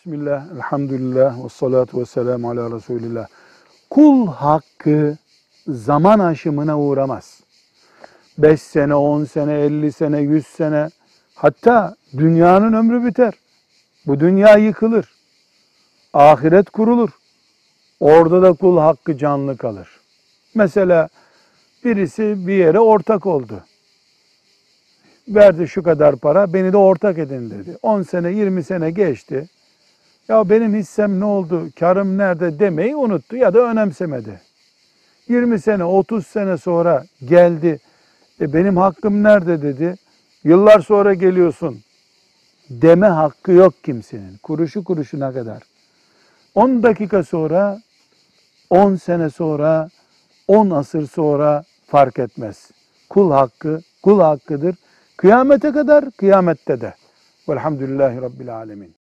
Bismillah, elhamdülillah, ve salatu ve selamu ala Resulillah. Kul hakkı zaman aşımına uğramaz. 5 sene, 10 sene, 50 sene, 100 sene, hatta dünyanın ömrü biter. Bu dünya yıkılır. Ahiret kurulur. Orada da kul hakkı canlı kalır. Mesela birisi bir yere ortak oldu. Verdi şu kadar para, beni de ortak edin dedi. 10 sene, 20 sene geçti. Ya benim hissem ne oldu, karım nerede demeyi unuttu ya da önemsemedi. 20 sene, 30 sene sonra geldi. E benim hakkım nerede dedi. Yıllar sonra geliyorsun. Deme hakkı yok kimsenin. Kuruşu kuruşuna kadar. 10 dakika sonra, 10 sene sonra, 10 asır sonra fark etmez. Kul hakkı, kul hakkıdır. Kıyamete kadar, kıyamette de. Velhamdülillahi Rabbil Alemin.